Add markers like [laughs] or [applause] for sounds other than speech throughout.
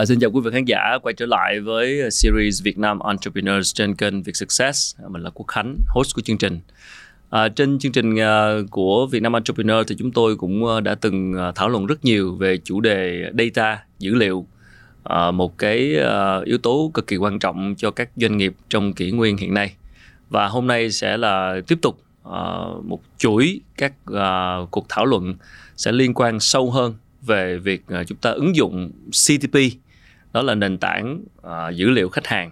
À, xin chào quý vị khán giả quay trở lại với à, series Việt Nam Entrepreneurs trên kênh Việt Success. À, mình là Quốc Khánh, host của chương trình. À, trên chương trình uh, của Việt Nam Entrepreneur thì chúng tôi cũng uh, đã từng uh, thảo luận rất nhiều về chủ đề data, dữ liệu. Uh, một cái uh, yếu tố cực kỳ quan trọng cho các doanh nghiệp trong kỷ nguyên hiện nay. Và hôm nay sẽ là tiếp tục uh, một chuỗi các uh, cuộc thảo luận sẽ liên quan sâu hơn về việc chúng ta ứng dụng CTP đó là nền tảng uh, dữ liệu khách hàng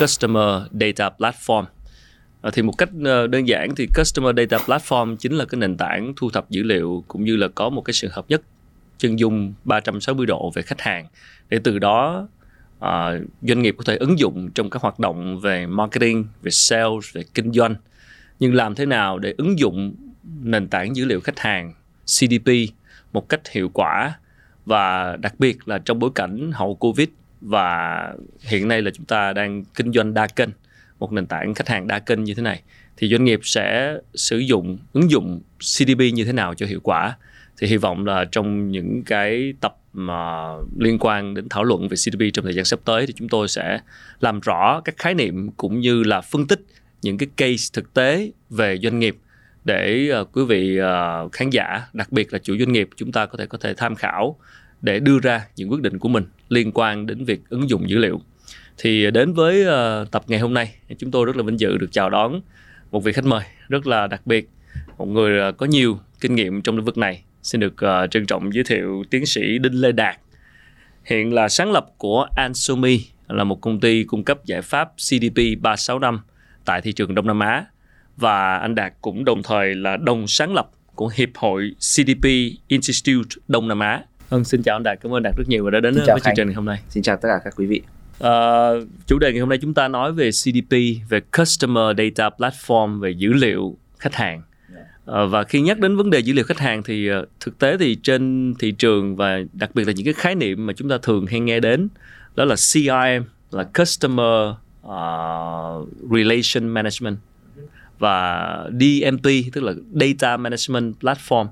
Customer Data Platform. Uh, thì một cách uh, đơn giản thì Customer Data Platform chính là cái nền tảng thu thập dữ liệu cũng như là có một cái sự hợp nhất chân dung 360 độ về khách hàng. Để từ đó uh, doanh nghiệp có thể ứng dụng trong các hoạt động về marketing, về sales, về kinh doanh. Nhưng làm thế nào để ứng dụng nền tảng dữ liệu khách hàng CDP một cách hiệu quả và đặc biệt là trong bối cảnh hậu Covid và hiện nay là chúng ta đang kinh doanh đa kênh một nền tảng khách hàng đa kênh như thế này thì doanh nghiệp sẽ sử dụng ứng dụng CDP như thế nào cho hiệu quả? Thì hy vọng là trong những cái tập mà liên quan đến thảo luận về CDP trong thời gian sắp tới thì chúng tôi sẽ làm rõ các khái niệm cũng như là phân tích những cái case thực tế về doanh nghiệp để uh, quý vị uh, khán giả đặc biệt là chủ doanh nghiệp chúng ta có thể có thể tham khảo để đưa ra những quyết định của mình liên quan đến việc ứng dụng dữ liệu. Thì đến với uh, tập ngày hôm nay chúng tôi rất là vinh dự được chào đón một vị khách mời rất là đặc biệt một người uh, có nhiều kinh nghiệm trong lĩnh vực này. Xin được uh, trân trọng giới thiệu tiến sĩ Đinh Lê Đạt. Hiện là sáng lập của Ansomi là một công ty cung cấp giải pháp CDP 365 tại thị trường Đông Nam Á. Và anh Đạt cũng đồng thời là đồng sáng lập của Hiệp hội CDP Institute Đông Nam Á. Vâng, xin chào anh Đạt, cảm ơn Đạt rất nhiều và đã đến với chương trình ngày hôm nay. Xin chào tất cả các quý vị. Uh, chủ đề ngày hôm nay chúng ta nói về CDP, về Customer Data Platform, về dữ liệu khách hàng. Uh, và khi nhắc đến vấn đề dữ liệu khách hàng thì uh, thực tế thì trên thị trường và đặc biệt là những cái khái niệm mà chúng ta thường hay nghe đến đó là CRM là Customer uh, Relation Management và DMP tức là Data Management Platform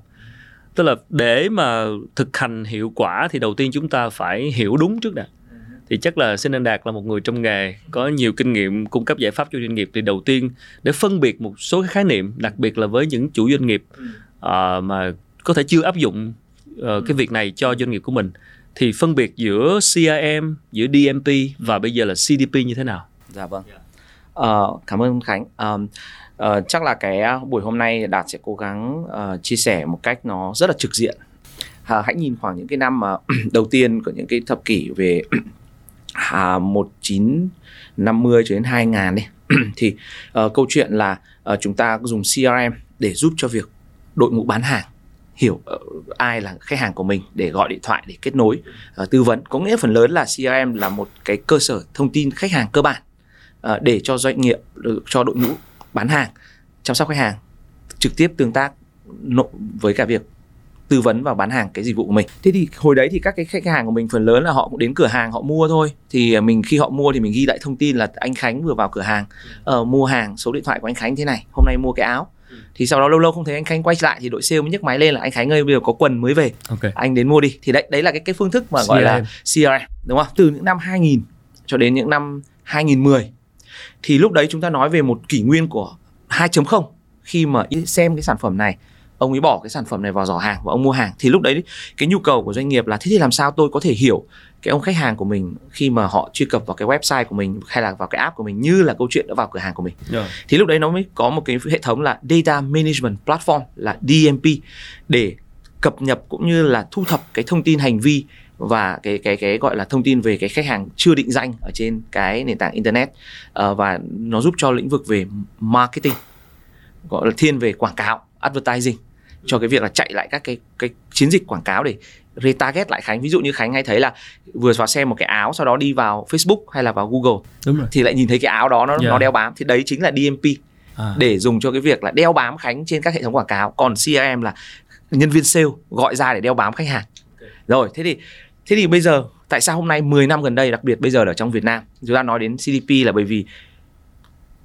tức là để mà thực hành hiệu quả thì đầu tiên chúng ta phải hiểu đúng trước đã. Thì chắc là xin anh đạt là một người trong nghề có nhiều kinh nghiệm cung cấp giải pháp cho doanh nghiệp. Thì đầu tiên để phân biệt một số cái khái niệm đặc biệt là với những chủ doanh nghiệp uh, mà có thể chưa áp dụng uh, cái việc này cho doanh nghiệp của mình thì phân biệt giữa CRM giữa DMP và bây giờ là CDP như thế nào? Dạ vâng. Uh, cảm ơn khánh. Um, uh, Ờ, chắc là cái à, buổi hôm nay đạt sẽ cố gắng uh, chia sẻ một cách nó rất là trực diện. Uh, hãy nhìn khoảng những cái năm mà [clears throat] đầu tiên của những cái thập kỷ về [clears throat] à, 1950 cho đến 2000 đi. [clears throat] Thì uh, câu chuyện là uh, chúng ta dùng CRM để giúp cho việc đội ngũ bán hàng hiểu uh, ai là khách hàng của mình để gọi điện thoại để kết nối uh, tư vấn. Có nghĩa phần lớn là CRM là một cái cơ sở thông tin khách hàng cơ bản uh, để cho doanh nghiệp ừ, cho đội ngũ bán hàng chăm sóc khách hàng trực tiếp tương tác với cả việc tư vấn và bán hàng cái dịch vụ của mình. Thế thì hồi đấy thì các cái khách hàng của mình phần lớn là họ cũng đến cửa hàng họ mua thôi. Thì mình khi họ mua thì mình ghi lại thông tin là anh Khánh vừa vào cửa hàng uh, mua hàng, số điện thoại của anh Khánh thế này, hôm nay mua cái áo. Thì sau đó lâu lâu không thấy anh Khánh quay lại thì đội sale mới nhấc máy lên là anh Khánh ơi bây giờ có quần mới về. Okay. Anh đến mua đi. Thì đấy đấy là cái cái phương thức mà CRM. gọi là CRM đúng không? Từ những năm 2000 cho đến những năm 2010 thì lúc đấy chúng ta nói về một kỷ nguyên của 2.0 khi mà xem cái sản phẩm này ông ấy bỏ cái sản phẩm này vào giỏ hàng và ông mua hàng thì lúc đấy cái nhu cầu của doanh nghiệp là thế thì làm sao tôi có thể hiểu cái ông khách hàng của mình khi mà họ truy cập vào cái website của mình hay là vào cái app của mình như là câu chuyện đã vào cửa hàng của mình yeah. Dạ. thì lúc đấy nó mới có một cái hệ thống là data management platform là DMP để cập nhật cũng như là thu thập cái thông tin hành vi và cái cái cái gọi là thông tin về cái khách hàng chưa định danh ở trên cái nền tảng internet uh, và nó giúp cho lĩnh vực về marketing gọi là thiên về quảng cáo advertising cho cái việc là chạy lại các cái cái chiến dịch quảng cáo để retarget lại Khánh ví dụ như Khánh hay thấy là vừa vào xem một cái áo sau đó đi vào Facebook hay là vào Google Đúng rồi. thì lại nhìn thấy cái áo đó nó yeah. nó đeo bám thì đấy chính là DMP à. để dùng cho cái việc là đeo bám Khánh trên các hệ thống quảng cáo còn CRM là nhân viên sale gọi ra để đeo bám khách hàng okay. rồi thế thì thế thì bây giờ tại sao hôm nay 10 năm gần đây đặc biệt bây giờ ở trong Việt Nam chúng ta nói đến CDP là bởi vì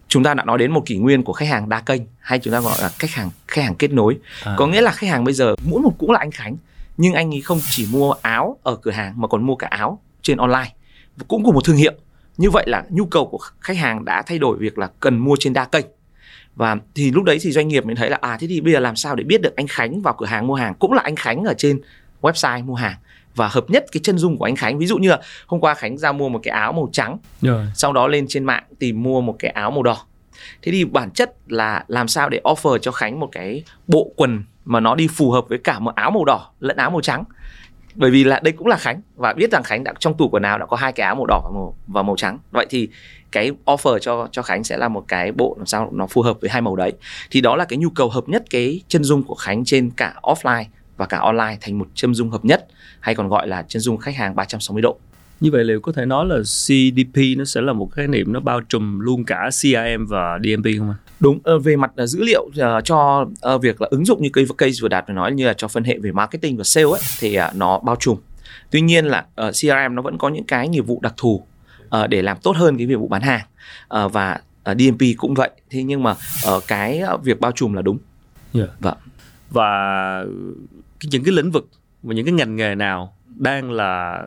chúng ta đã nói đến một kỷ nguyên của khách hàng đa kênh hay chúng ta gọi là khách hàng khách hàng kết nối. À. có nghĩa là khách hàng bây giờ mỗi một cũng là anh Khánh nhưng anh ấy không chỉ mua áo ở cửa hàng mà còn mua cả áo trên online cũng của một thương hiệu. Như vậy là nhu cầu của khách hàng đã thay đổi việc là cần mua trên đa kênh. Và thì lúc đấy thì doanh nghiệp mới thấy là à thế thì bây giờ làm sao để biết được anh Khánh vào cửa hàng mua hàng cũng là anh Khánh ở trên website mua hàng và hợp nhất cái chân dung của anh Khánh. Ví dụ như là hôm qua Khánh ra mua một cái áo màu trắng Rồi. sau đó lên trên mạng tìm mua một cái áo màu đỏ. Thế thì bản chất là làm sao để offer cho khánh một cái bộ quần mà nó đi phù hợp với cả một áo màu đỏ lẫn áo màu trắng? Bởi vì là đây cũng là khánh và biết rằng khánh đã trong tủ quần áo đã có hai cái áo màu đỏ và màu và màu trắng. Vậy thì cái offer cho cho khánh sẽ là một cái bộ làm sao nó phù hợp với hai màu đấy. Thì đó là cái nhu cầu hợp nhất cái chân dung của khánh trên cả offline và cả online thành một chân dung hợp nhất hay còn gọi là chân dung khách hàng 360 độ Như vậy liệu có thể nói là CDP nó sẽ là một khái niệm nó bao trùm luôn cả CRM và DMP không anh? Đúng, ờ, về mặt ờ, dữ liệu ờ, cho việc là ứng dụng như cây case vừa đạt vừa nói như là cho phân hệ về marketing và sale ấy thì nó bao trùm. Tuy nhiên là CRM nó vẫn có những cái nghiệp vụ đặc thù để làm tốt hơn cái nghiệp vụ bán hàng và DMP cũng vậy. Thế nhưng mà cái việc bao trùm là đúng. Yeah. Vâng. Và những cái lĩnh vực và những cái ngành nghề nào đang là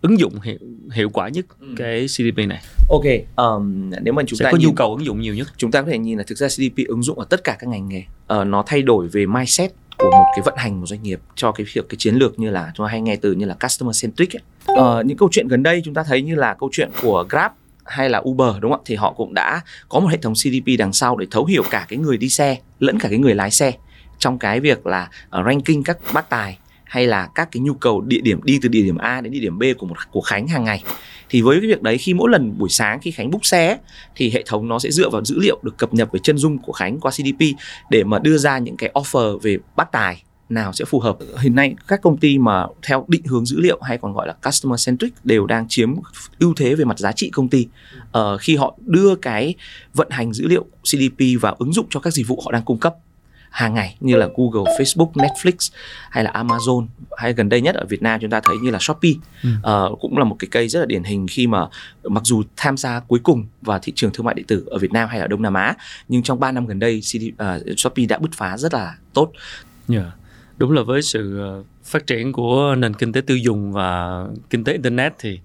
ứng dụng hiệu, hiệu quả nhất cái CDP này? Ok, ờm, nếu mà chúng sẽ ta có nhìn nhu cầu ứng dụng nhiều nhất. chúng ta có thể nhìn là thực ra CDP ứng dụng ở tất cả các ngành nghề. Ờ, nó thay đổi về mindset của một cái vận hành một doanh nghiệp cho cái việc cái chiến lược như là chúng ta hay nghe từ như là customer centric ấy. Ờ, những câu chuyện gần đây chúng ta thấy như là câu chuyện của Grab hay là Uber đúng không ạ? Thì họ cũng đã có một hệ thống CDP đằng sau để thấu hiểu cả cái người đi xe lẫn cả cái người lái xe trong cái việc là ờ, ranking các bác tài hay là các cái nhu cầu địa điểm đi từ địa điểm A đến địa điểm B của một của Khánh hàng ngày thì với cái việc đấy khi mỗi lần buổi sáng khi Khánh book xe thì hệ thống nó sẽ dựa vào dữ liệu được cập nhật về chân dung của Khánh qua CDP để mà đưa ra những cái offer về bác tài nào sẽ phù hợp. Hiện nay các công ty mà theo định hướng dữ liệu hay còn gọi là customer centric đều đang chiếm ưu thế về mặt giá trị công ty uh, khi họ đưa cái vận hành dữ liệu CDP vào ứng dụng cho các dịch vụ họ đang cung cấp hàng ngày như là Google, Facebook, Netflix hay là Amazon. Hay gần đây nhất ở Việt Nam chúng ta thấy như là Shopee. Ừ. Ờ, cũng là một cái cây rất là điển hình khi mà mặc dù tham gia cuối cùng vào thị trường thương mại điện tử ở Việt Nam hay ở Đông Nam Á nhưng trong 3 năm gần đây CD, ờ, Shopee đã bứt phá rất là tốt. Yeah. đúng là với sự ờ, phát triển của nền kinh tế tiêu dùng và kinh tế internet thì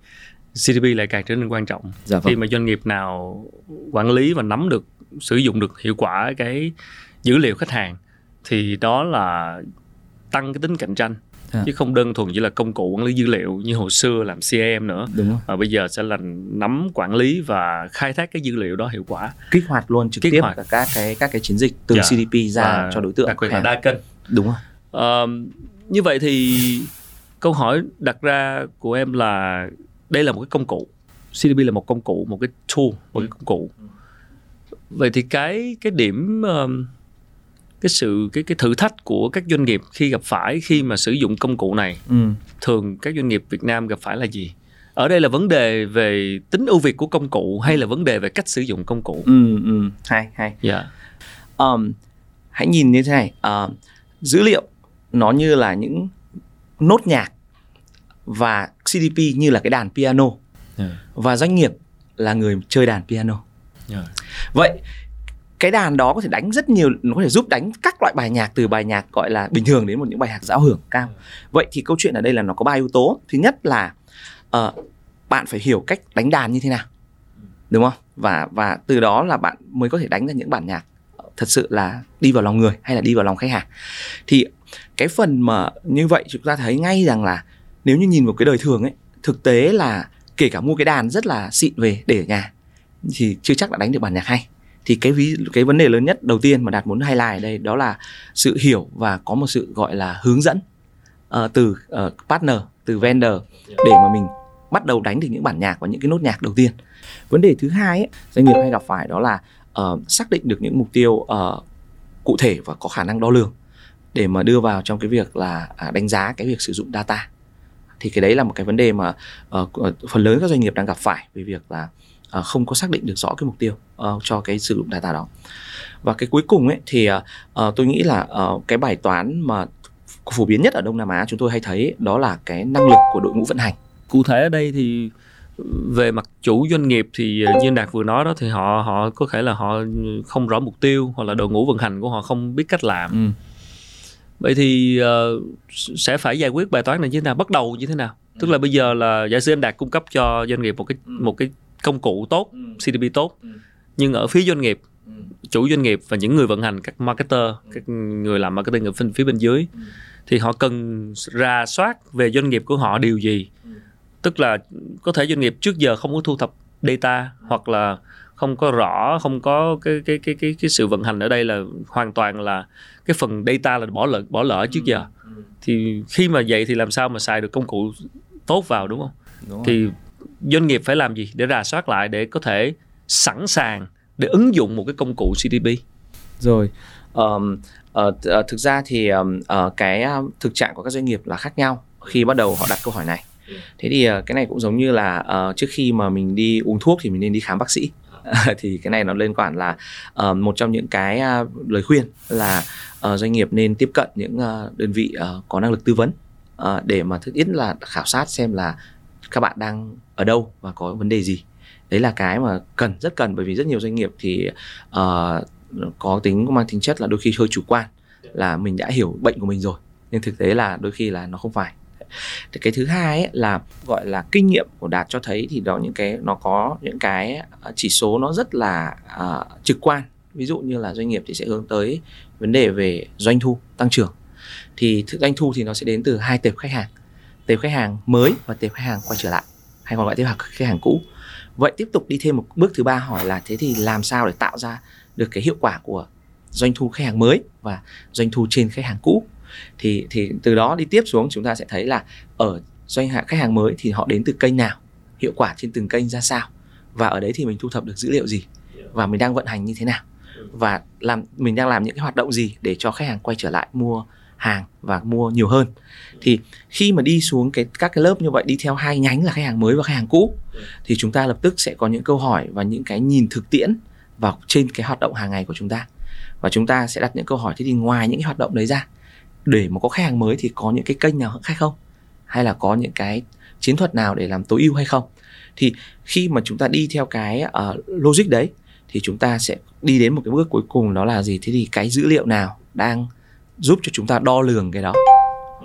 CDP lại càng trở nên quan trọng. Dạ khi mà doanh nghiệp nào quản lý và nắm được sử dụng được hiệu quả cái dữ liệu khách hàng thì đó là tăng cái tính cạnh tranh. À. chứ không đơn thuần chỉ là công cụ quản lý dữ liệu như hồi xưa làm CRM nữa. Đúng rồi. Mà bây giờ sẽ là nắm quản lý và khai thác cái dữ liệu đó hiệu quả. Kích hoạt luôn trực Kích tiếp hoạt. các cái các cái chiến dịch từ Dạ. CDP ra Và cho đối tượng. đặc biệt là hàng. đa kênh. Đúng rồi. Ờ, như vậy thì câu hỏi đặt ra của em là đây là một cái công cụ. CDP là một công cụ một cái tool một cái công cụ. Vậy thì cái cái điểm ờm, cái sự cái cái thử thách của các doanh nghiệp khi gặp phải khi mà sử dụng công cụ này ừ. thường các doanh nghiệp Việt Nam gặp phải là gì ở đây là vấn đề về tính ưu việt của công cụ hay là vấn đề về cách sử dụng công cụ Ừ, ừ. hay hay dạ um, hãy nhìn như thế này uh, dữ liệu nó như là những nốt nhạc và CDP như là cái đàn piano Yeah. và doanh nghiệp là người chơi đàn piano Yeah. vậy cái đàn đó có thể đánh rất nhiều nó có thể giúp đánh các loại bài nhạc từ bài nhạc gọi là bình thường đến một những bài nhạc giao hưởng cao. Vậy thì câu chuyện ở đây là nó có ba yếu tố. Thứ nhất là uh, bạn phải hiểu cách đánh đàn như thế nào đúng không? Và và từ đó là bạn mới có thể đánh ra những bản nhạc thật sự là đi vào lòng người hay là đi vào lòng khách hàng. Thì cái phần mà như vậy chúng ta thấy ngay rằng là nếu như nhìn vào cái đời thường ấy thực tế là kể cả mua cái đàn rất là xịn về để ở nhà thì chưa chắc đã đánh được bản nhạc hay thì cái ví cái vấn đề lớn nhất đầu tiên mà đạt muốn highlight ở đây đó là sự hiểu và có một sự gọi là hướng dẫn uh, từ uh, partner từ vendor để mà mình bắt đầu đánh được những bản nhạc và những cái nốt nhạc đầu tiên. Vấn đề thứ hai ấy, doanh nghiệp hay gặp phải đó là uh, xác định được những mục tiêu uh, cụ thể và có khả năng đo lường để mà đưa vào trong cái việc là à, đánh giá cái việc sử dụng data. Thì cái đấy là một cái vấn đề mà uh, phần lớn các doanh nghiệp đang gặp phải về việc là uh, không có xác định được rõ cái mục tiêu ờ, cho cái sử dụng data đó và cái cuối cùng ấy thì ờ, tôi nghĩ là ờ, cái bài toán mà phổ biến nhất ở Đông Nam Á chúng tôi hay thấy đó là cái năng lực của đội ngũ vận hành cụ thể ở đây thì về mặt chủ doanh nghiệp thì như đạt vừa nói đó thì họ họ có thể là họ không rõ mục tiêu hoặc là đội ngũ vận hành của họ không biết cách làm ừ. vậy thì uh, sẽ phải giải quyết bài toán này như thế nào bắt đầu như thế nào ừ. tức là bây giờ là giả sử anh đạt cung cấp cho doanh nghiệp một cái ừ. một cái công cụ tốt ừ. CDP tốt ừ. Nhưng ở phía doanh nghiệp ừ. chủ doanh nghiệp và những người vận hành các marketer ừ. các người làm marketing ở phía bên dưới ừ. thì họ cần ra soát về doanh nghiệp của họ điều gì. Tức là có thể doanh nghiệp trước giờ không có thu thập data hoặc là không có rõ không có cái cái cái cái cái sự vận hành ở đây là hoàn toàn là cái phần data là bỏ lỡ bỏ lỡ trước giờ. Thì khi mà vậy thì làm sao mà xài được công cụ tốt vào đúng không? Đúng thì doanh nghiệp phải làm gì để rà soát lại để có thể sẵn sàng để ứng dụng một cái công cụ CDP rồi. Um, uh, thực ra thì um, uh, cái thực trạng của các doanh nghiệp là khác nhau khi bắt đầu họ đặt câu hỏi này. Thế thì ờ, cái này cũng giống như là uh, trước khi mà mình đi uống thuốc thì mình nên đi khám bác sĩ. [laughs] Thì cái này nó liên quan là uh, một trong những cái uh, lời khuyên là uh, doanh nghiệp nên tiếp cận những uh, đơn vị uh, có năng lực tư vấn uh, để mà thứ ít là khảo sát xem là các bạn đang ở đâu và có vấn đề gì đấy là cái mà cần rất cần bởi vì rất nhiều doanh nghiệp thì uh, có tính mang tính chất là đôi khi hơi chủ quan là mình đã hiểu bệnh của mình rồi nhưng thực tế là đôi khi là nó không phải. Thì cái thứ hai ấy là gọi là kinh nghiệm của đạt cho thấy thì đó những cái nó có những cái ờ, chỉ số nó rất là uh, trực quan. Ví dụ như là doanh nghiệp thì sẽ hướng tới vấn đề về doanh thu tăng trưởng. Thì doanh thu thì nó sẽ đến từ hai tệp khách hàng tệp khách hàng mới và tệp khách hàng quay trở lại hay còn gọi tệp khách hàng cũ vậy tiếp tục đi thêm một bước thứ ba hỏi là thế thì làm sao để tạo ra được cái hiệu quả của doanh thu khách hàng mới và doanh thu trên khách hàng cũ? Thì thì từ đó đi tiếp xuống chúng ta sẽ thấy là ở doanh hạ, khách hàng mới thì họ đến từ kênh nào, hiệu quả trên từng kênh ra sao và ở đấy thì mình thu thập được dữ liệu gì và mình đang vận hành như thế nào và làm, mình đang làm những cái hoạt động gì để cho khách hàng quay trở lại mua hàng và mua nhiều hơn. Thì khi mà đi xuống cái các cái lớp như vậy đi theo hai nhánh là khách hàng mới và khách hàng cũ thì chúng ta lập tức sẽ có những câu hỏi và những cái nhìn thực tiễn vào trên cái hoạt động hàng ngày của chúng ta. Và chúng ta sẽ đặt những câu hỏi thế thì ngoài những cái hoạt động đấy ra để mà có khách hàng mới thì có những cái kênh nào khác không? Hay là có những cái chiến thuật nào để làm tối ưu hay không? Thì khi mà chúng ta đi theo cái uh, logic đấy thì chúng ta sẽ đi đến một cái bước cuối cùng đó là gì? Thế thì cái dữ liệu nào đang giúp cho chúng ta đo lường cái đó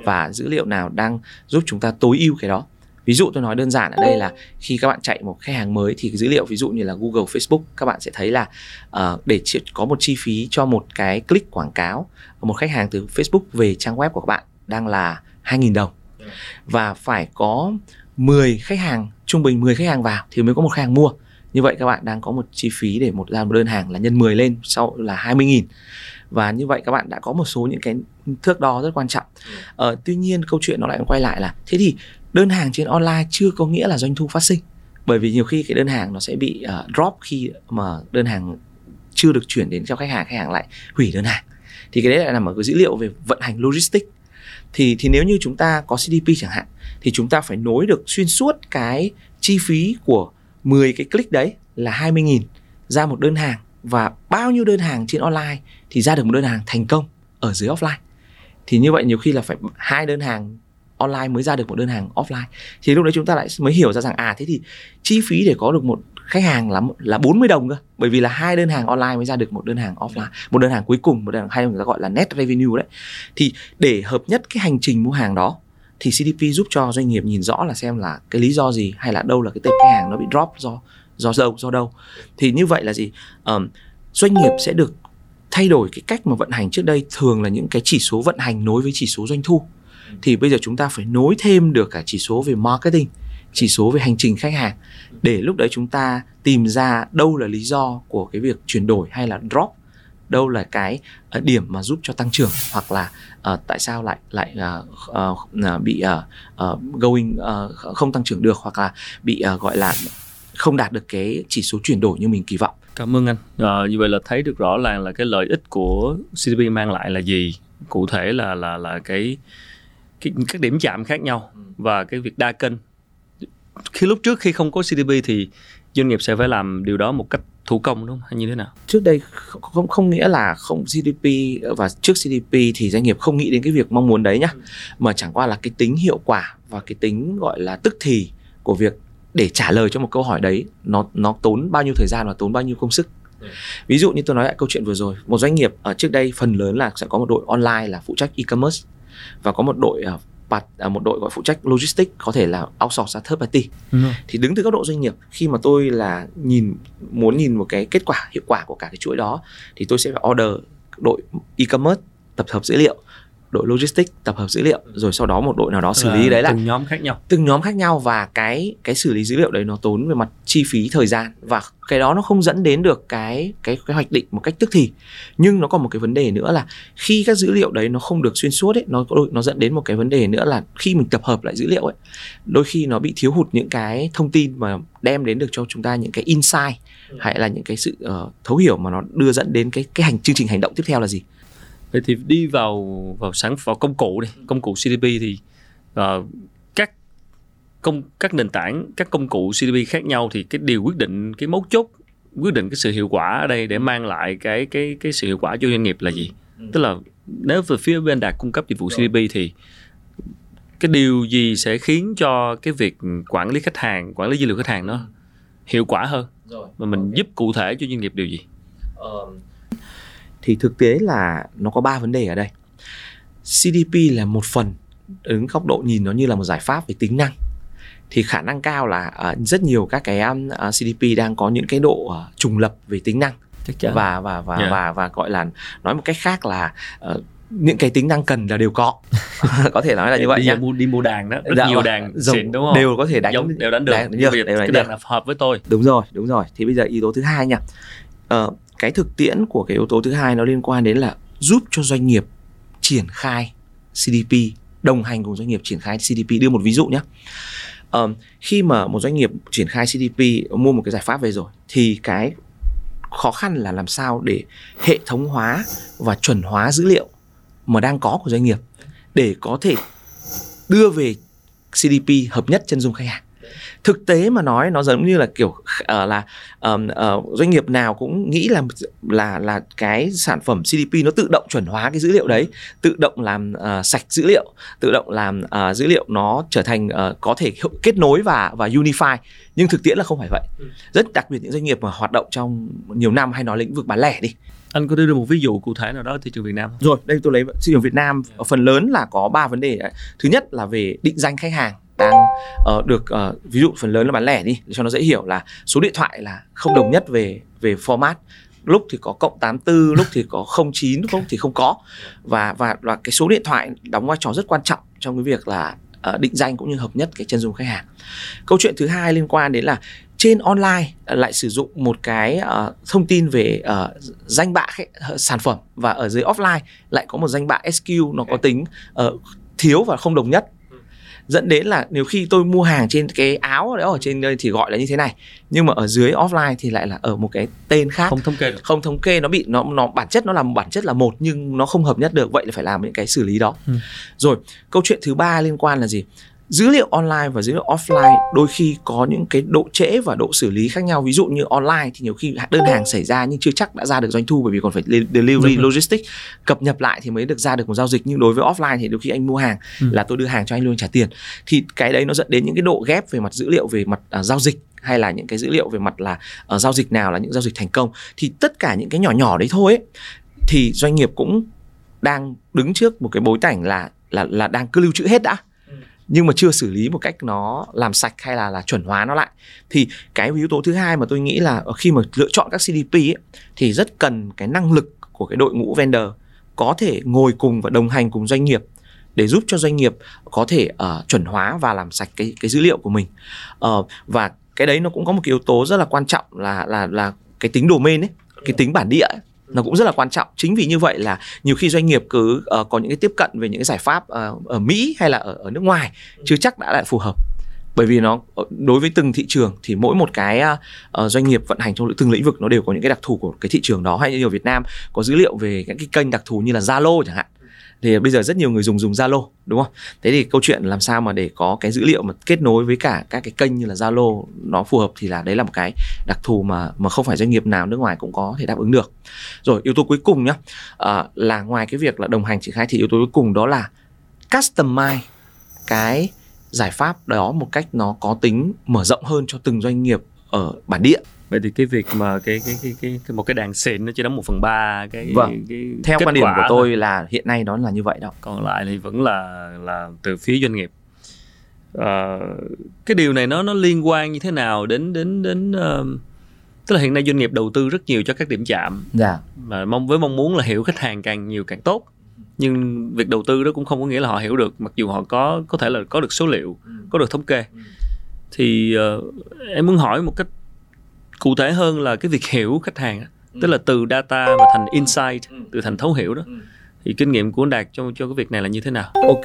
và dữ liệu nào đang giúp chúng ta tối ưu cái đó. Ví dụ tôi nói đơn giản ở đây là khi các bạn chạy một khách hàng mới thì dữ liệu ví dụ như là Google, Facebook các bạn sẽ thấy là uh, để có một chi phí cho một cái click quảng cáo một khách hàng từ Facebook về trang web của các bạn đang là 2.000 đồng. Và phải có 10 khách hàng trung bình 10 khách hàng vào thì mới có một khách hàng mua. Như vậy các bạn đang có một chi phí để một ra một đơn hàng là nhân 10 lên sau là 20.000 và như vậy các bạn đã có một số những cái thước đo rất quan trọng. Ờ, tuy nhiên câu chuyện nó lại quay lại là thế thì đơn hàng trên online chưa có nghĩa là doanh thu phát sinh. Bởi vì nhiều khi cái đơn hàng nó sẽ bị uh, drop khi mà đơn hàng chưa được chuyển đến cho khách hàng khách hàng lại hủy đơn hàng. Thì cái đấy lại nằm ở cái dữ liệu về vận hành logistics. Thì thì nếu như chúng ta có CDP chẳng hạn thì chúng ta phải nối được xuyên suốt cái chi phí của 10 cái click đấy là 20.000 ra một đơn hàng và bao nhiêu đơn hàng trên online thì ra được một đơn hàng thành công ở dưới offline. Thì như vậy nhiều khi là phải hai đơn hàng online mới ra được một đơn hàng offline. Thì lúc đấy chúng ta lại mới hiểu ra rằng à thế thì chi phí để có được một khách hàng là là 40 đồng cơ. Bởi vì là hai đơn hàng online mới ra được một đơn hàng offline, một đơn hàng cuối cùng, một đơn hàng hay người ta gọi là net revenue đấy. Thì để hợp nhất cái hành trình mua hàng đó thì CDP giúp cho doanh nghiệp nhìn rõ là xem là cái lý do gì hay là đâu là cái tệp khách hàng nó bị drop do do đâu do đâu. Thì như vậy là gì? Um, doanh nghiệp sẽ được thay đổi cái cách mà vận hành trước đây thường là những cái chỉ số vận hành nối với chỉ số doanh thu. Thì bây giờ chúng ta phải nối thêm được cả chỉ số về marketing chỉ số về hành trình khách hàng để lúc đấy chúng ta tìm ra đâu là lý do của cái việc chuyển đổi hay là drop đâu là cái ờ, điểm mà giúp cho tăng trưởng hoặc là uh, tại sao lại lại uh, uh, bị uh, uh, going uh, không tăng trưởng được hoặc là bị uh, gọi là không đạt được cái chỉ số chuyển đổi như mình kỳ vọng. Cảm ơn anh. À, như vậy là thấy được rõ ràng là cái lợi ích của CDP mang lại là gì. Cụ thể là là là cái cái, các điểm chạm khác nhau và cái việc đa kênh khi lúc trước khi không có CDP thì doanh nghiệp sẽ phải làm điều đó một cách thủ công đúng không hay như thế nào trước đây không không nghĩa là không GDP và trước GDP thì doanh nghiệp không nghĩ đến cái việc mong muốn đấy nhá ừ. mà chẳng qua là cái tính hiệu quả và cái tính gọi là tức thì của việc để trả lời cho một câu hỏi đấy nó nó tốn bao nhiêu thời gian và tốn bao nhiêu công sức. Ví dụ như tôi nói lại câu chuyện vừa rồi một doanh nghiệp ở trước đây phần lớn là sẽ có một đội online là phụ trách e-commerce và có một đội uh, part, uh, một đội gọi phụ trách logistics có thể là outsource ra third party. Ừ. thì đứng từ góc độ doanh nghiệp khi mà tôi là nhìn muốn nhìn một cái kết quả hiệu quả của cả cái chuỗi đó thì tôi sẽ phải order đội e-commerce tập hợp dữ liệu đội logistics tập hợp dữ liệu rồi sau đó một đội nào đó xử lý đấy là từng nhóm khác nhau. từng nhóm khác nhau và cái cái xử lý dữ liệu đấy nó tốn về mặt chi phí thời gian và cái đó nó không dẫn đến được cái cái cái hoạch định một cách tức thì. Nhưng nó còn một cái vấn đề nữa là khi các dữ liệu đấy nó không được xuyên suốt ấy nó nó dẫn đến một cái vấn đề nữa là khi mình tập hợp lại dữ liệu ấy đôi khi nó bị thiếu hụt những cái thông tin mà đem đến được cho chúng ta những cái insight hay là những cái sự ờ, thấu hiểu mà nó đưa dẫn đến cái cái hành chương trình hành động tiếp theo là gì vậy thì đi vào vào sản vào công cụ đi công cụ CDP thì ờ, các công các nền tảng các công cụ CDP khác nhau thì cái điều quyết định cái mấu chốt quyết định cái sự hiệu quả ở đây để mang lại cái cái cái sự hiệu quả cho doanh nghiệp là gì? Tức là nếu về phía bên đạt cung cấp dịch vụ CDP thì cái điều gì sẽ khiến cho cái việc quản lý khách hàng quản lý dữ liệu khách hàng nó hiệu quả hơn? Và mình giúp cụ thể cho doanh nghiệp điều gì thì thực tế là nó có ba vấn đề ở đây. CDP là một phần đứng góc độ nhìn nó như là một giải pháp về tính năng. Thì khả năng cao là uh, rất nhiều các cái um, uh, CDP đang có những cái độ uh, trùng lập về tính năng. Chắc chắn. Và và và Yeah. và và gọi là nói một cách khác là uh, những cái tính năng cần là đều có. [laughs] Có thể nói là như vậy đi nhé mua đi mua đàn đó. Rất Dạ nhiều vâng. đàn Giống- xịn đúng không? đều có thể đánh Giống, đều đánh được. Đánh- Nhưng được, bây giờ đều đánh cái đàn được. nào hợp với tôi. Đúng rồi đúng rồi. Thì bây giờ yếu tố thứ hai nha. Ờ, cái thực tiễn của cái yếu tố thứ hai nó liên quan đến là giúp cho doanh nghiệp triển khai CDP đồng hành cùng doanh nghiệp triển khai CDP đưa một ví dụ nhé. Ờ, khi mà một doanh nghiệp triển khai CDP mua một cái giải pháp về rồi thì cái khó khăn là làm sao để hệ thống hóa và chuẩn hóa dữ liệu mà đang có của doanh nghiệp để có thể đưa về CDP hợp nhất chân dung khách hàng thực tế mà nói nó giống như là kiểu ờ, là ờm, ờ, doanh nghiệp nào cũng nghĩ là là là cái sản phẩm CDP nó tự động chuẩn hóa cái dữ liệu đấy tự động làm ờ, sạch dữ liệu tự động làm ờ, dữ liệu nó trở thành ờ, có thể kết nối và và unify. Nhưng thực tiễn là không phải vậy. Rất đặc biệt những doanh nghiệp mà hoạt động trong nhiều năm hay nói lĩnh vực bán lẻ đi. Anh có đưa ra một ví dụ cụ thể nào đó thị trường Việt Nam không? rồi đây tôi lấy thị trường Việt Nam. Phần lớn là có ba vấn đề. Thứ nhất là về định danh khách hàng đang ờ, được ờ, ví dụ phần lớn là bán lẻ đi để cho nó dễ hiểu là số điện thoại là không đồng nhất về về format. Lúc thì có cộng 84 lúc thì có 09 lúc thì không có. Và và và cái số điện thoại đóng vai trò rất quan trọng trong cái việc là ờ, định danh cũng như hợp nhất cái chân dung khách hàng. Câu chuyện thứ hai liên quan đến là trên online lại sử dụng một cái ờ, thông tin về ờ, danh bạ ờ, sản phẩm và ở dưới offline lại có một danh bạ SKU nó có tính ờ, thiếu và không đồng nhất dẫn đến là nếu khi tôi mua hàng trên cái áo đó ở trên đây thì gọi là như thế này. Nhưng mà ở dưới offline thì lại là ở một cái tên khác. Không thống kê được. Không thống kê nó bị nó nó bản chất nó là bản chất là một nhưng nó không hợp nhất được. Vậy là phải làm những cái xử lý đó. Ừ. rồi câu chuyện thứ ba liên quan là gì dữ liệu online và dữ liệu offline đôi khi có những cái độ trễ và độ xử lý khác nhau. Ví dụ như online thì nhiều khi đơn hàng xảy ra nhưng chưa chắc đã ra được doanh thu bởi vì còn phải li- delivery Đúng logistics. Cập nhật lại thì mới được ra được một giao dịch. Nhưng đối với offline thì đôi khi anh mua hàng Ừ. là tôi đưa hàng cho anh luôn trả tiền. Thì cái đấy nó dẫn đến những cái độ ghép về mặt dữ liệu về mặt à, giao dịch hay là những cái dữ liệu về mặt là ờ, giao dịch nào là những giao dịch thành công. Thì tất cả những cái nhỏ nhỏ đấy thôi ấy, thì doanh nghiệp cũng đang đứng trước một cái bối cảnh là là là đang cứ lưu trữ hết đã nhưng mà chưa xử lý một cách nó làm sạch hay là là chuẩn hóa nó lại. Thì cái yếu tố thứ hai mà tôi nghĩ là ờ, khi mà lựa chọn các CDP ấy, thì rất cần cái năng lực của cái đội ngũ vendor có thể ngồi cùng và đồng hành cùng doanh nghiệp để giúp cho doanh nghiệp có thể uh, chuẩn hóa và làm sạch cái cái dữ liệu của mình. Uh, và cái đấy nó cũng có một cái yếu tố rất là quan trọng là là là cái tính domain ấy cái tính bản địa ấy, nó cũng rất là quan trọng. Chính vì như vậy là nhiều khi doanh nghiệp cứ uh, có những cái tiếp cận về những cái giải pháp uh, ở Mỹ hay là ở ở nước ngoài chưa chắc đã lại phù hợp. Bởi vì nó ờ, đối với từng thị trường thì mỗi một cái uh, doanh nghiệp vận hành trong từng lĩnh vực nó đều có những cái đặc thù của cái thị trường đó. Hay như ở Việt Nam có dữ liệu về những cái kênh đặc thù như là Zalo chẳng hạn thì bây giờ rất nhiều người dùng dùng Zalo đúng không? Thế thì câu chuyện làm sao mà để có cái dữ liệu mà kết nối với cả các cái kênh như là Zalo nó phù hợp thì là đấy là một cái đặc thù mà mà không phải doanh nghiệp nào nước ngoài cũng có thể đáp ứng được. Rồi yếu tố cuối cùng nhá à, là ngoài cái việc là đồng hành triển khai thì yếu tố cuối cùng đó là customize cái giải pháp đó một cách nó có tính mở rộng hơn cho từng doanh nghiệp ở bản địa vậy thì cái việc mà cái cái cái cái, cái một cái đàn xịn nó chỉ đóng một phần ba cái, vâng. cái theo quan điểm của tôi thôi. là hiện nay đó là như vậy đó còn lại thì vẫn là là từ phía doanh nghiệp à, cái điều này nó nó liên quan như thế nào đến đến đến uh, tức là hiện nay doanh nghiệp đầu tư rất nhiều cho các điểm chạm dạ. mà mong với mong muốn là hiểu khách hàng càng nhiều càng tốt nhưng việc đầu tư đó cũng không có nghĩa là họ hiểu được mặc dù họ có có thể là có được số liệu có được thống kê thì uh, em muốn hỏi một cách cụ thể hơn là cái việc hiểu khách hàng ừ. tức là từ data mà thành insight ừ. từ thành thấu hiểu đó ừ. thì kinh nghiệm của anh đạt cho cho cái việc này là như thế nào ok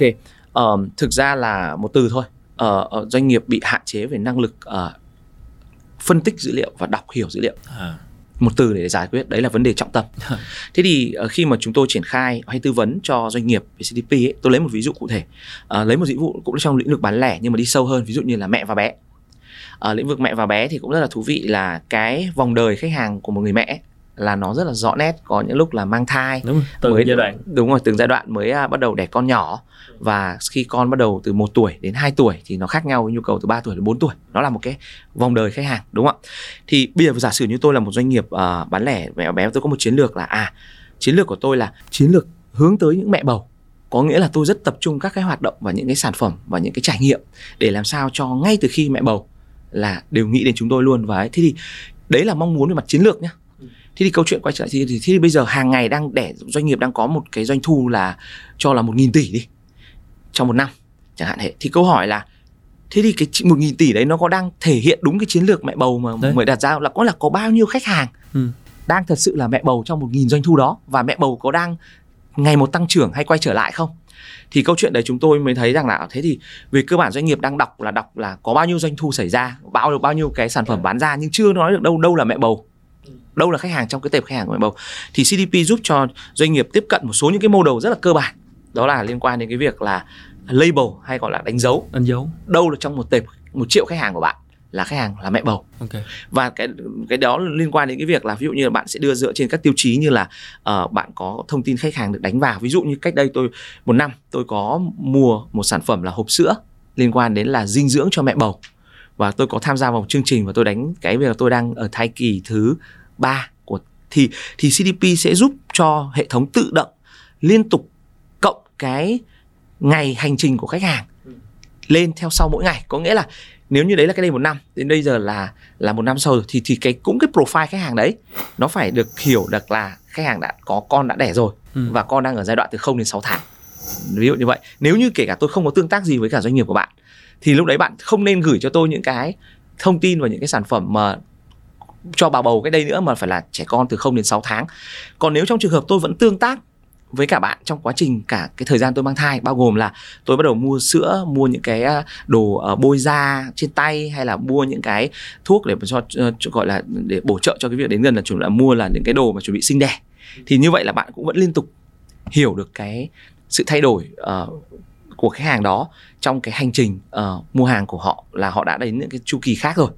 um, thực ra là một từ thôi uh, doanh nghiệp bị hạn chế về năng lực uh, phân tích dữ liệu và đọc hiểu dữ liệu à. một từ để giải quyết đấy là vấn đề trọng tâm [laughs] thế thì uh, khi mà chúng tôi triển khai hay tư vấn cho doanh nghiệp về CDP ấy, tôi lấy một ví dụ cụ thể uh, lấy một ví dụ cũng trong lĩnh vực bán lẻ nhưng mà đi sâu hơn ví dụ như là mẹ và bé ở lĩnh vực mẹ và bé thì cũng rất là thú vị là cái vòng đời khách hàng của một người mẹ là nó rất là rõ nét có những lúc là mang thai đúng từng mới, giai đoạn. đúng rồi từng giai đoạn mới uh, bắt đầu đẻ con nhỏ. Và khi con bắt đầu từ 1 tuổi đến 2 tuổi thì nó khác nhau với nhu cầu từ 3 tuổi đến 4 tuổi. Nó là một cái vòng đời khách hàng đúng không ạ? Thì bây giờ giả sử như tôi là một doanh nghiệp uh, bán lẻ mẹ bé tôi có một chiến lược là à chiến lược của tôi là chiến lược hướng tới những mẹ bầu. Có nghĩa là tôi rất tập trung các cái hoạt động và những cái sản phẩm và những cái trải nghiệm để làm sao cho ngay từ khi mẹ bầu là đều nghĩ đến chúng tôi luôn và ấy. thế thì đấy là mong muốn về mặt chiến lược nhá thế thì câu chuyện quay trở lại thì, thì, thì bây giờ hàng ngày đang để doanh nghiệp đang có một cái doanh thu là cho là một nghìn tỷ đi trong một năm chẳng hạn thế thì câu hỏi là thế thì cái một nghìn tỷ đấy nó có đang thể hiện đúng cái chiến lược mẹ bầu mà đấy. mới đặt ra là có là có bao nhiêu khách hàng ừ. đang thật sự là mẹ bầu trong một nghìn doanh thu đó và mẹ bầu có đang ngày một tăng trưởng hay quay trở lại không thì câu chuyện đấy chúng tôi mới thấy rằng là thế thì về cơ bản doanh nghiệp đang đọc là đọc là có bao nhiêu doanh thu xảy ra bao được bao nhiêu cái sản phẩm bán ra nhưng chưa nói được đâu đâu là mẹ bầu. Đâu là khách hàng trong cái tệp khách hàng của mẹ bầu. Thì CDP giúp cho doanh nghiệp tiếp cận một số những cái mô đầu rất là cơ bản. Đó là liên quan đến cái việc là label hay gọi là đánh dấu. Đánh dấu. Đâu là trong một tệp một triệu khách hàng của bạn là khách hàng là mẹ bầu okay. và cái cái đó liên quan đến cái việc là ví dụ như là bạn sẽ đưa dựa trên các tiêu chí như là uh, bạn có thông tin khách hàng được đánh vào ví dụ như cách đây tôi một năm tôi có mua một sản phẩm là hộp sữa liên quan đến là dinh dưỡng cho mẹ bầu và tôi có tham gia vào một chương trình và tôi đánh cái việc là tôi đang ở thai kỳ thứ ba của thì thì CDP sẽ giúp cho hệ thống tự động liên tục cộng cái ngày hành trình của khách hàng ừ. lên theo sau mỗi ngày có nghĩa là nếu như đấy là cái đây một năm đến bây giờ là là một năm sau rồi thì thì cái cũng cái profile khách hàng đấy nó phải được hiểu được là khách hàng đã có con đã đẻ rồi ừ. và con đang ở giai đoạn từ 0 đến 6 tháng. Ví dụ như vậy. Nếu như kể cả tôi không có tương tác gì với cả doanh nghiệp của bạn thì lúc đấy bạn không nên gửi cho tôi những cái thông tin và những cái sản phẩm mà cho bà bầu cái đây nữa mà phải là trẻ con từ 0 đến 6 tháng. Còn nếu trong trường hợp tôi vẫn tương tác với cả bạn trong quá trình cả cái thời gian tôi mang thai bao gồm là tôi bắt đầu mua sữa mua những cái à, đồ ờ, bôi da trên tay hay là mua những cái thuốc để cho, ờ, cho gọi là để bổ trợ cho cái việc đến gần là chuẩn là mua là những cái đồ mà chuẩn bị sinh đẻ. Thì như vậy là bạn cũng vẫn liên tục hiểu được cái sự thay đổi uh, của khách hàng đó trong cái hành trình uh, mua hàng của họ là họ đã đến những cái chu kỳ khác rồi.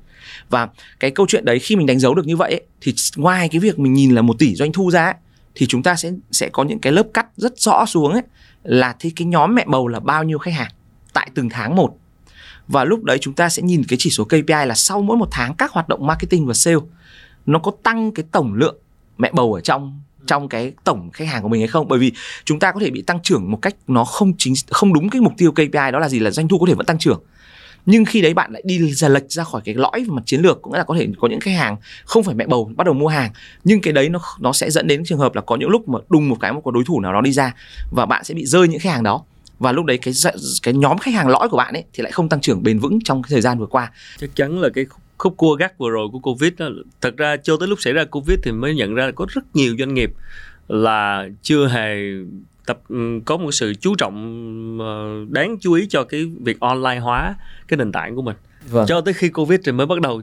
Và cái câu chuyện đấy khi mình đánh dấu được như vậy ấy, thì ngoài cái việc mình nhìn là một tỷ doanh thu ra ấy, thì chúng ta sẽ sẽ có những cái lớp cắt rất rõ xuống ấy, là thì cái nhóm mẹ bầu là bao nhiêu khách hàng tại từng tháng một. Và lúc đấy chúng ta sẽ nhìn cái chỉ số KPI là sau mỗi một tháng các hoạt động marketing và sale, nó có tăng cái tổng lượng mẹ bầu ở trong trong cái tổng khách hàng của mình hay không? Bởi vì chúng ta có thể bị tăng trưởng một cách nó không chính, không đúng cái mục tiêu KPI đó là gì, là doanh thu có thể vẫn tăng trưởng nhưng khi đấy bạn lại đi ra lệch ra khỏi cái lõi về mặt chiến lược cũng là có thể có những khách hàng không phải mẹ bầu, bắt đầu mua hàng. Nhưng cái đấy nó nó sẽ dẫn đến trường hợp là có những lúc mà đùng một cái một có đối thủ nào đó đi ra và bạn sẽ bị rơi những khách hàng đó. Và lúc đấy cái cái nhóm khách hàng lõi của bạn ấy thì lại không tăng trưởng bền vững trong cái thời gian vừa qua. Chắc chắn là cái khúc cua gắt vừa rồi của covid đó, thật ra cho tới lúc xảy ra covid thì mới nhận ra có rất nhiều doanh nghiệp là chưa hề tập ừ, có một sự chú trọng ờ, đáng chú ý cho cái việc online hóa cái nền tảng của mình vâng. cho tới khi covid thì mới bắt đầu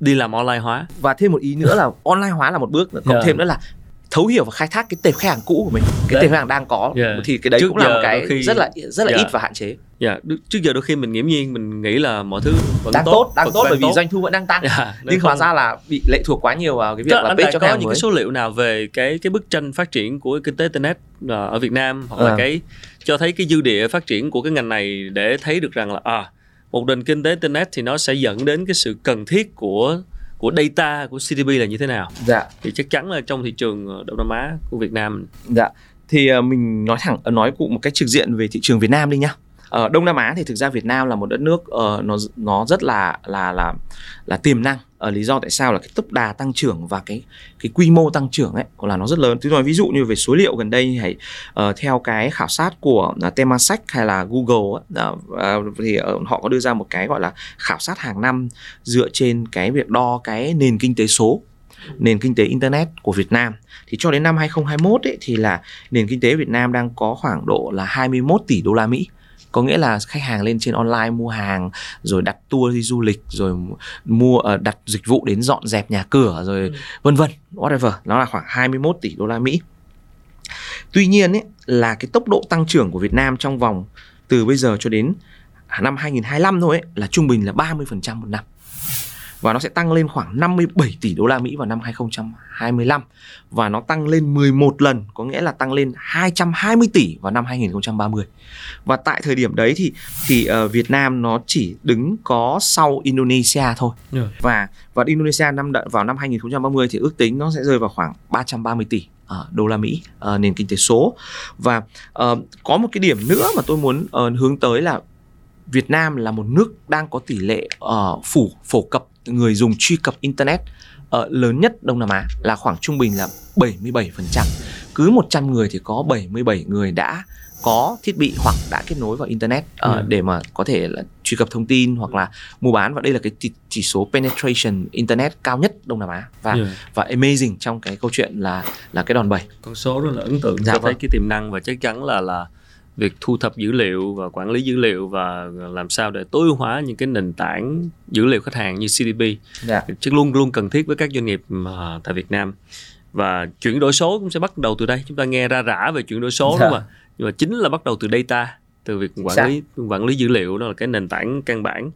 đi làm online hóa và thêm một ý nữa là online hóa là một bước cộng yeah. thêm nữa là thấu hiểu và khai thác cái tệp khách hàng cũ của mình cái tệp khách hàng đang có yeah. thì cái đấy Trước cũng là một cái khi... rất là rất là yeah. ít và hạn chế dạ yeah. trước giờ đôi khi mình nghiễm nhiên mình nghĩ là mọi thứ vẫn đang tốt, tốt đang tốt bởi vì tốt. doanh thu vẫn đang tăng yeah, nhưng hóa ra là bị lệ thuộc quá nhiều vào cái việc Chắc là page cho có những mới. cái số liệu nào về cái cái bức tranh phát triển của kinh tế internet ờ, ở Việt Nam hoặc à. là cái cho thấy cái dư địa phát triển của cái ngành này để thấy được rằng là à một nền kinh tế internet thì nó sẽ dẫn đến cái sự cần thiết của của data của CDP là như thế nào? Dạ. Thì chắc chắn là trong thị trường ờ, Đông Nam Á của Việt Nam. Dạ. Thì uh, mình nói thẳng nói cụ một cách trực diện về thị trường Việt Nam đi nhá ở Đông Nam Á thì thực ra Việt Nam là một đất nước uh, nó nó rất là là là là tiềm năng. Ở lý do tại sao là cái tốc đà tăng trưởng và cái cái quy mô tăng trưởng ấy là nó rất lớn. Tôi nói ví dụ như về số liệu gần đây hay uh, theo cái khảo sát của uh, Temasek hay là Google uh, uh, thì uh, họ có đưa ra một cái gọi là khảo sát hàng năm dựa trên cái việc đo cái nền kinh tế số nền kinh tế internet của Việt Nam. Thì cho đến năm 2021 ấy thì là nền kinh tế Việt Nam đang có khoảng độ là 21 tỷ đô la Mỹ có nghĩa là khách hàng lên trên online mua hàng rồi đặt tour đi du lịch rồi mua uh, đặt dịch vụ đến dọn dẹp nhà cửa rồi ừ. vân vân whatever. Nó là khoảng 21 tỷ đô la Mỹ. Tuy nhiên ấy, là cái tốc độ tăng trưởng của Việt Nam trong vòng từ bây giờ cho đến năm 2025 thôi ấy, là trung bình là 30% một năm và nó sẽ tăng lên khoảng 57 tỷ đô la Mỹ vào năm 2025 và nó tăng lên 11 lần có nghĩa là tăng lên 220 tỷ vào năm 2030 và tại thời điểm đấy thì thì uh, Việt Nam nó chỉ đứng có sau Indonesia thôi. Yeah. và và Indonesia năm vào năm 2030 thì ước tính nó sẽ rơi vào khoảng 330 tỷ uh, đô la Mỹ uh, nền kinh tế số. Và uh, có một cái điểm nữa mà tôi muốn uh, hướng tới là Việt Nam là một nước đang có tỷ lệ uh, phủ phổ cập người dùng truy cập internet uh, lớn nhất Đông Nam Á là khoảng trung bình là 77%. Cứ 100 người thì có 77 người đã có thiết bị hoặc đã kết nối vào internet uh, ừ. để mà có thể là truy cập thông tin hoặc là mua bán và đây là cái chỉ, chỉ số penetration internet cao nhất Đông Nam Á và yeah. và amazing trong cái câu chuyện là là cái đòn bẩy. Con số rất là ấn tượng dạ, cho thấy vâng. cái tiềm năng và chắc chắn là là việc thu thập dữ liệu và quản lý dữ liệu và làm sao để tối ưu hóa những cái nền tảng dữ liệu khách hàng như CDP yeah. Dạ. chứ luôn luôn cần thiết với các doanh nghiệp mà tại Việt Nam và chuyển đổi số cũng sẽ bắt đầu từ đây chúng ta nghe ra rã về chuyển đổi số yeah. đúng không ạ nhưng mà chính là bắt đầu từ data từ việc quản Sao? lý quản lý dữ liệu đó là cái nền tảng căn bản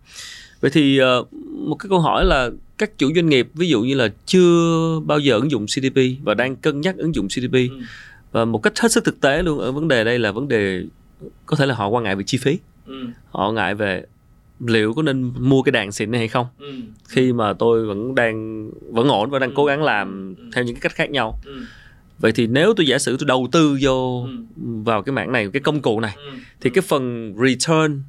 vậy thì uh, một cái câu hỏi là các chủ doanh nghiệp ví dụ như là chưa bao giờ ứng dụng CDP và đang cân nhắc ứng dụng CDP ừ và một cách hết sức thực tế luôn ở vấn đề đây là vấn đề có thể là họ quan ngại về chi phí ừ. họ ngại về liệu có nên mua cái đàn xịn này hay không ừ. khi mà tôi vẫn đang vẫn ổn và đang ừ. cố gắng làm ừ. theo những cái cách khác nhau ừ. vậy thì nếu tôi giả sử tôi đầu tư vô ừ. vào cái mảng này cái công cụ này ừ. thì cái phần return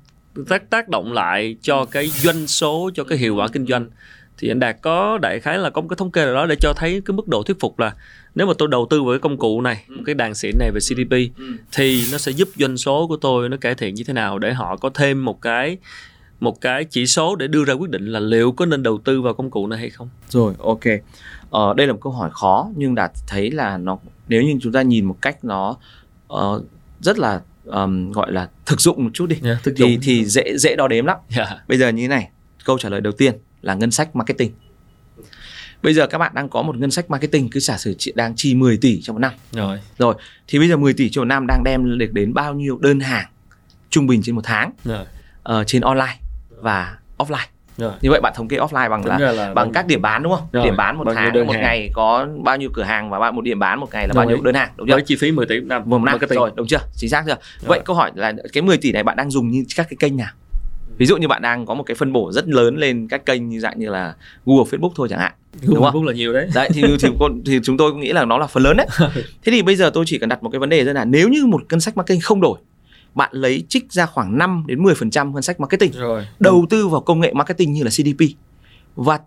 tác tác động lại cho cái doanh số cho cái hiệu quả kinh doanh thì anh đạt có đại khái là có một cái thống kê nào đó để cho thấy cái mức độ thuyết phục là nếu mà tôi đầu tư vào cái công cụ này ừ. cái đàn xịn này về CDP ừ. thì nó sẽ giúp doanh số của tôi nó cải thiện như thế nào để họ có thêm một cái một cái chỉ số để đưa ra quyết định là liệu có nên đầu tư vào công cụ này hay không rồi ok ờ, đây là một câu hỏi khó nhưng đạt thấy là nó nếu như chúng ta nhìn một cách nó uh, rất là um, gọi là thực dụng một chút đi yeah, thì dụng. thì dễ dễ đo đếm lắm yeah. bây giờ như thế này câu trả lời đầu tiên là ngân sách marketing bây giờ các bạn đang có một ngân sách marketing cứ giả sử chị đang chi 10 tỷ trong một năm rồi rồi thì bây giờ 10 tỷ trong một năm đang đem được đến bao nhiêu đơn hàng trung bình trên một tháng rồi. Uh, trên online và offline rồi. như vậy bạn thống kê offline bằng là, là bằng các điểm bán đúng không rồi. điểm bán một tháng một hàng. ngày có bao nhiêu cửa hàng và bạn một điểm bán một ngày là rồi. bao nhiêu đơn hàng đúng chưa với chi phí 10 tỷ một năm một năm rồi đúng chưa chính xác chưa rồi. vậy câu hỏi là cái 10 tỷ này bạn đang dùng như các cái kênh nào ví dụ như bạn đang có một cái phân bổ rất lớn lên các kênh như dạng như là Google Facebook thôi chẳng hạn Google đúng không? Là nhiều đấy. Đấy thì, thì [laughs] thì chúng tôi cũng nghĩ là nó là phần lớn đấy. [laughs] Thế thì bây giờ tôi chỉ cần đặt một cái vấn đề rất là nếu như một ngân sách marketing không đổi bạn lấy trích ra khoảng 5 đến 10% ngân sách marketing rồi. đầu tư vào công nghệ marketing như là CDP và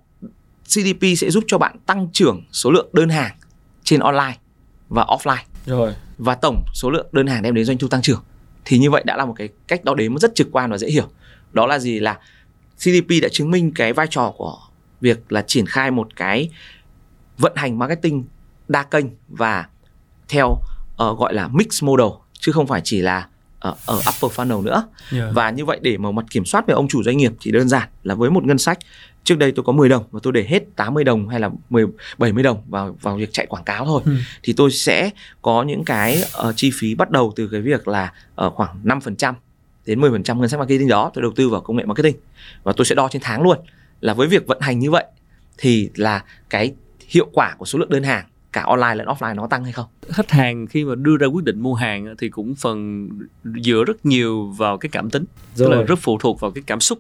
CDP sẽ giúp cho bạn tăng trưởng số lượng đơn hàng trên online và offline. Rồi. Và tổng số lượng đơn hàng đem đến doanh thu tăng trưởng. Thì như vậy đã là một cái cách đo đếm rất trực quan và dễ hiểu. Đó là gì? Là CDP đã chứng minh cái vai trò của việc là triển khai một cái vận hành marketing đa kênh và theo uh, gọi là mix model chứ không phải chỉ là ở, ở upper funnel nữa yeah. và như vậy để mà mặt kiểm soát về ông chủ doanh nghiệp thì đơn giản là với một ngân sách trước đây tôi có 10 đồng và tôi để hết 80 đồng hay là 10 70 đồng vào vào việc chạy quảng cáo thôi ừ. thì tôi sẽ có những cái uh, chi phí bắt đầu từ cái việc là uh, khoảng 5% đến 10% ngân sách marketing đó tôi đầu tư vào công nghệ marketing và tôi sẽ đo trên tháng luôn là với việc vận hành như vậy thì là cái hiệu quả của số lượng đơn hàng cả online lẫn offline nó tăng hay không? Khách hàng khi mà đưa ra quyết định mua hàng thì cũng phần dựa rất nhiều vào cái cảm tính Rồi. tức là rất phụ thuộc vào cái cảm xúc.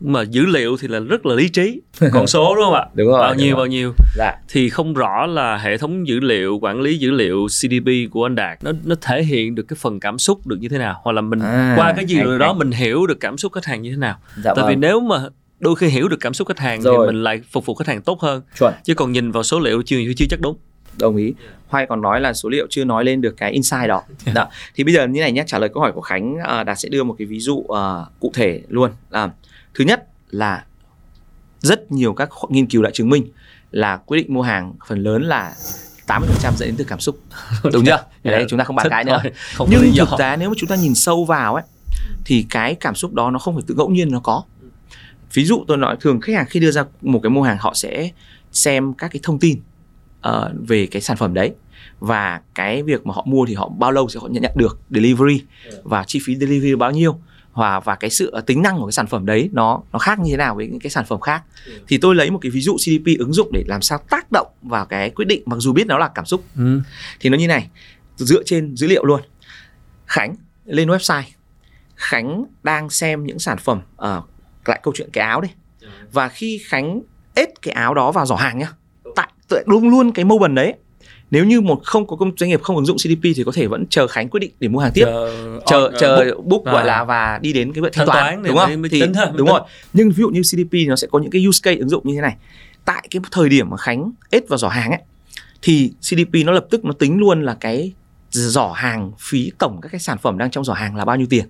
Mà dữ liệu thì là rất là lý trí [laughs] con số đúng không ạ? Đúng rồi bao đúng nhiêu rồi. bao nhiêu. Dạ. Thì không rõ là hệ thống dữ liệu quản lý dữ liệu CDP của anh Đạt nó nó thể hiện được cái phần cảm xúc được như thế nào? Hoặc là mình À, qua cái dữ hay, liệu đó mình hiểu được cảm xúc khách hàng như thế nào? Dạ tại vì vâng. nếu mà đôi khi hiểu được cảm xúc khách hàng Rồi. thì mình lại phục vụ khách hàng tốt hơn chuẩn chứ còn nhìn vào số liệu chưa chưa chắc đúng đồng ý Hoài còn nói là số liệu chưa nói lên được cái insight đó. Đó thì bây giờ như này nhé trả lời câu hỏi của Khánh à, Đạt sẽ đưa một cái ví dụ à, cụ thể luôn là thứ nhất là rất nhiều các nghiên cứu đã chứng minh là quyết định mua hàng phần lớn là 80% dẫn đến từ cảm xúc [laughs] đúng chưa? Cái đấy Yeah. chúng ta không bàn cãi nữa. thôi, không nhưng thực tế nếu mà chúng ta nhìn sâu vào ấy thì cái cảm xúc đó nó không phải tự ngẫu nhiên nó có ví dụ tôi nói thường khách hàng khi đưa ra một cái mua hàng họ sẽ xem các cái thông tin ờ, về cái sản phẩm đấy. Và cái việc mà họ mua thì họ bao lâu sẽ họ nhận nhận được delivery và chi phí delivery bao nhiêu. Và và cái sự ờ, tính năng của cái sản phẩm đấy nó nó khác như thế nào với những cái sản phẩm khác. Thì tôi lấy một cái ví dụ CDP ứng dụng để làm sao tác động vào cái quyết định mặc dù biết nó là cảm xúc. Ừ. thì nó như này dựa trên dữ liệu luôn. Khánh lên website. Khánh đang xem những sản phẩm ở lại câu chuyện cái áo đi. Và khi khánh ết cái áo đó vào giỏ hàng nhá tại tại đúng luôn cái mobile đấy. Nếu như một không có công doanh nghiệp không ứng dụng CDP thì có thể vẫn chờ Khánh quyết định để mua hàng tiếp. Chờ chờ on- chờ book. book À. gọi là và đi đến cái việc thanh toán, toán đúng không? thì tính đúng tính. rồi. Nhưng ví dụ như CDP nó sẽ có những cái use case ứng dụng như thế này. Tại cái thời điểm mà Khánh ết vào giỏ hàng ấy thì CDP nó lập tức nó tính luôn là cái giỏ hàng phí tổng các cái sản phẩm đang trong giỏ hàng là bao nhiêu tiền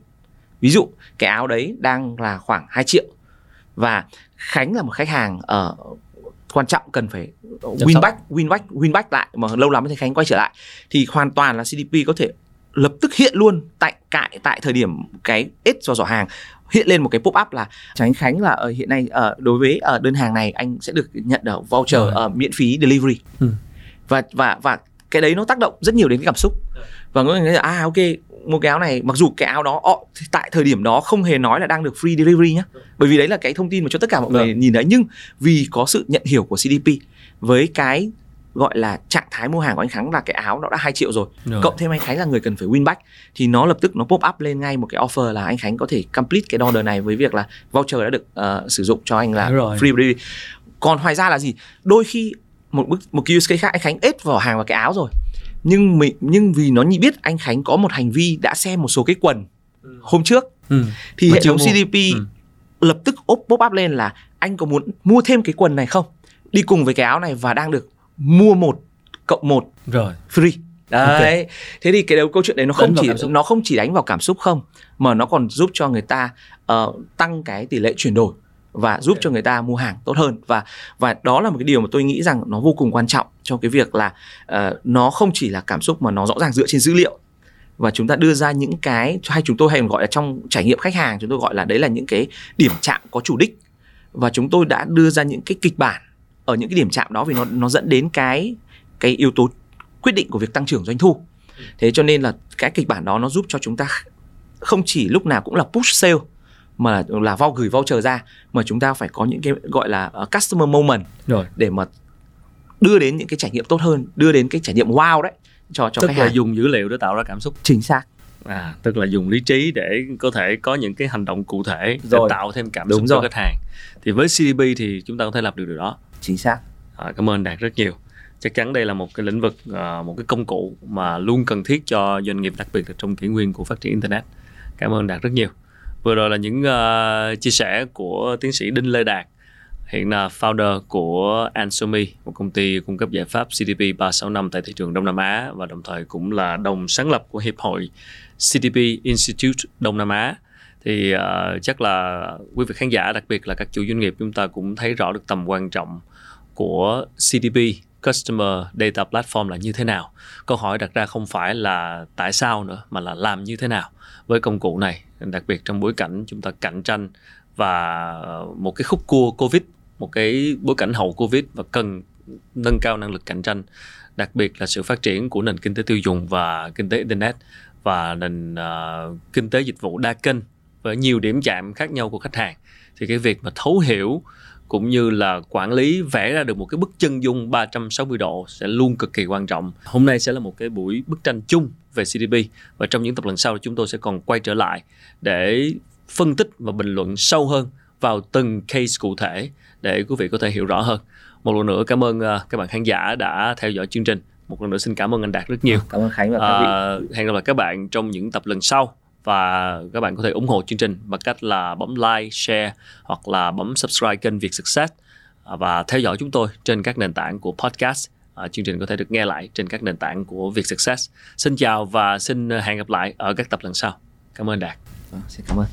ví dụ cái áo đấy đang là khoảng 2 triệu. Và Khánh là một khách hàng ở quan trọng cần phải win back win back win back lại mà lâu lắm thì Khánh quay trở lại. Thì hoàn toàn là CDP có thể lập tức hiện luôn tại tại tại thời điểm cái ít vào giỏ hàng. Hiện lên một cái pop up là tránh Khánh là ở hiện nay ở đối với ở đơn hàng này anh sẽ được nhận ở voucher ở miễn phí delivery. Ừ. và và và cái đấy nó tác động rất nhiều đến cái cảm xúc và người nói là à ok mua cái áo này mặc dù cái áo đó thì tại thời điểm đó không hề nói là đang được free delivery nhá bởi vì đấy là cái thông tin mà cho tất cả mọi người Vâng. nhìn thấy nhưng vì có sự nhận hiểu của CDP với cái gọi là trạng thái mua hàng của anh Khánh là cái áo nó đã 2 triệu rồi Rồi. cộng thêm anh Khánh là người cần phải win back thì nó lập tức nó pop up lên ngay một cái offer là anh Khánh có thể complete cái order này với việc là voucher đã được ờ, sử dụng cho anh là Đúng rồi. free delivery còn ngoài ra là gì đôi khi một bức một cái use case khác anh Khánh ết vào hàng vào cái áo rồi nhưng mình nhưng vì nó nhị biết anh Khánh có một hành vi đã xem một số cái quần hôm trước. Ừ. thì Mà hệ thống mua. CDP Ừ. lập tức ốp pop up lên là anh có muốn mua thêm cái quần này không? Đi cùng với cái áo này và đang được mua một cộng một rồi. free. Đấy. Thế thì cái đầu câu chuyện đấy nó không Đánh chỉ nó không chỉ đánh vào cảm xúc không mà nó còn giúp cho người ta ờ, tăng cái tỷ lệ chuyển đổi và giúp cho người ta mua hàng tốt hơn. Và và đó là một cái điều mà tôi nghĩ rằng nó vô cùng quan trọng trong cái việc là ờ, nó không chỉ là cảm xúc mà nó rõ ràng dựa trên dữ liệu. Và chúng ta đưa ra những cái hay chúng tôi hay gọi là trong trải nghiệm khách hàng chúng tôi gọi là đấy là những cái điểm chạm có chủ đích. Và chúng tôi đã đưa ra những cái kịch bản ở những cái điểm chạm đó vì nó nó dẫn đến cái cái yếu tố quyết định của việc tăng trưởng doanh thu. Thế cho nên là cái kịch bản đó nó giúp cho chúng ta không chỉ lúc nào cũng là push sale mà là vau gửi voucher ra mà chúng ta phải có những cái gọi là uh, customer moment rồi. để mà đưa đến những cái trải nghiệm tốt hơn đưa đến cái trải nghiệm wow đấy cho cho tức khách là hàng. dùng dữ liệu để tạo ra cảm xúc. Chính xác. À tức là dùng lý trí để có thể có những cái hành động cụ thể để Rồi. tạo thêm cảm Đúng xúc cho rồi. khách hàng. Thì với CDP thì chúng ta có thể làm được điều đó. Chính xác. À, cảm ơn đạt rất nhiều. Chắc chắn đây là một cái lĩnh vực à, một cái công cụ mà luôn cần thiết cho doanh nghiệp đặc biệt là trong kỷ nguyên của phát triển internet. Cảm ơn đạt rất nhiều vừa rồi là những uh, chia sẻ của tiến sĩ đinh lê đạt hiện là founder của Ansomi, một công ty cung cấp giải pháp CDP 365 tại thị trường Đông Nam Á và đồng thời cũng là đồng sáng lập của Hiệp hội CDP Institute Đông Nam Á. Thì uh, chắc là quý vị khán giả, đặc biệt là các chủ doanh nghiệp chúng ta cũng thấy rõ được tầm quan trọng của CDP Customer Data Platform là như thế nào. Câu hỏi đặt ra không phải là tại sao nữa mà là làm như thế nào với công cụ này, đặc biệt trong bối cảnh chúng ta cạnh tranh và một cái khúc cua Covid, một cái bối cảnh hậu Covid và cần nâng cao năng lực cạnh tranh, đặc biệt là sự phát triển của nền kinh tế tiêu dùng và kinh tế internet và nền uh, kinh tế dịch vụ đa kênh với nhiều điểm chạm khác nhau của khách hàng thì cái việc mà thấu hiểu cũng như là quản lý vẽ ra được một cái bức chân dung 360 độ sẽ luôn cực kỳ quan trọng. Hôm nay sẽ là một cái buổi bức tranh chung về CDP và trong những tập lần sau chúng tôi sẽ còn quay trở lại để phân tích và bình luận sâu hơn vào từng case cụ thể để quý vị có thể hiểu rõ hơn. Một lần nữa cảm ơn uh, các bạn khán giả đã theo dõi chương trình. Một lần nữa xin cảm ơn anh Đạt rất nhiều. Cảm ơn Khánh và các vị. uh, hẹn gặp lại các bạn trong những tập lần sau và các bạn có thể ủng hộ chương trình bằng cách là bấm like, share hoặc là bấm subscribe kênh Việt Success à, và theo dõi chúng tôi trên các nền tảng của podcast. À, chương trình có thể được nghe lại trên các nền tảng của Việt Success. Xin chào và xin à, hẹn gặp lại ở các tập lần sau. Cảm ơn Đạt. Vâng, xin cảm ơn.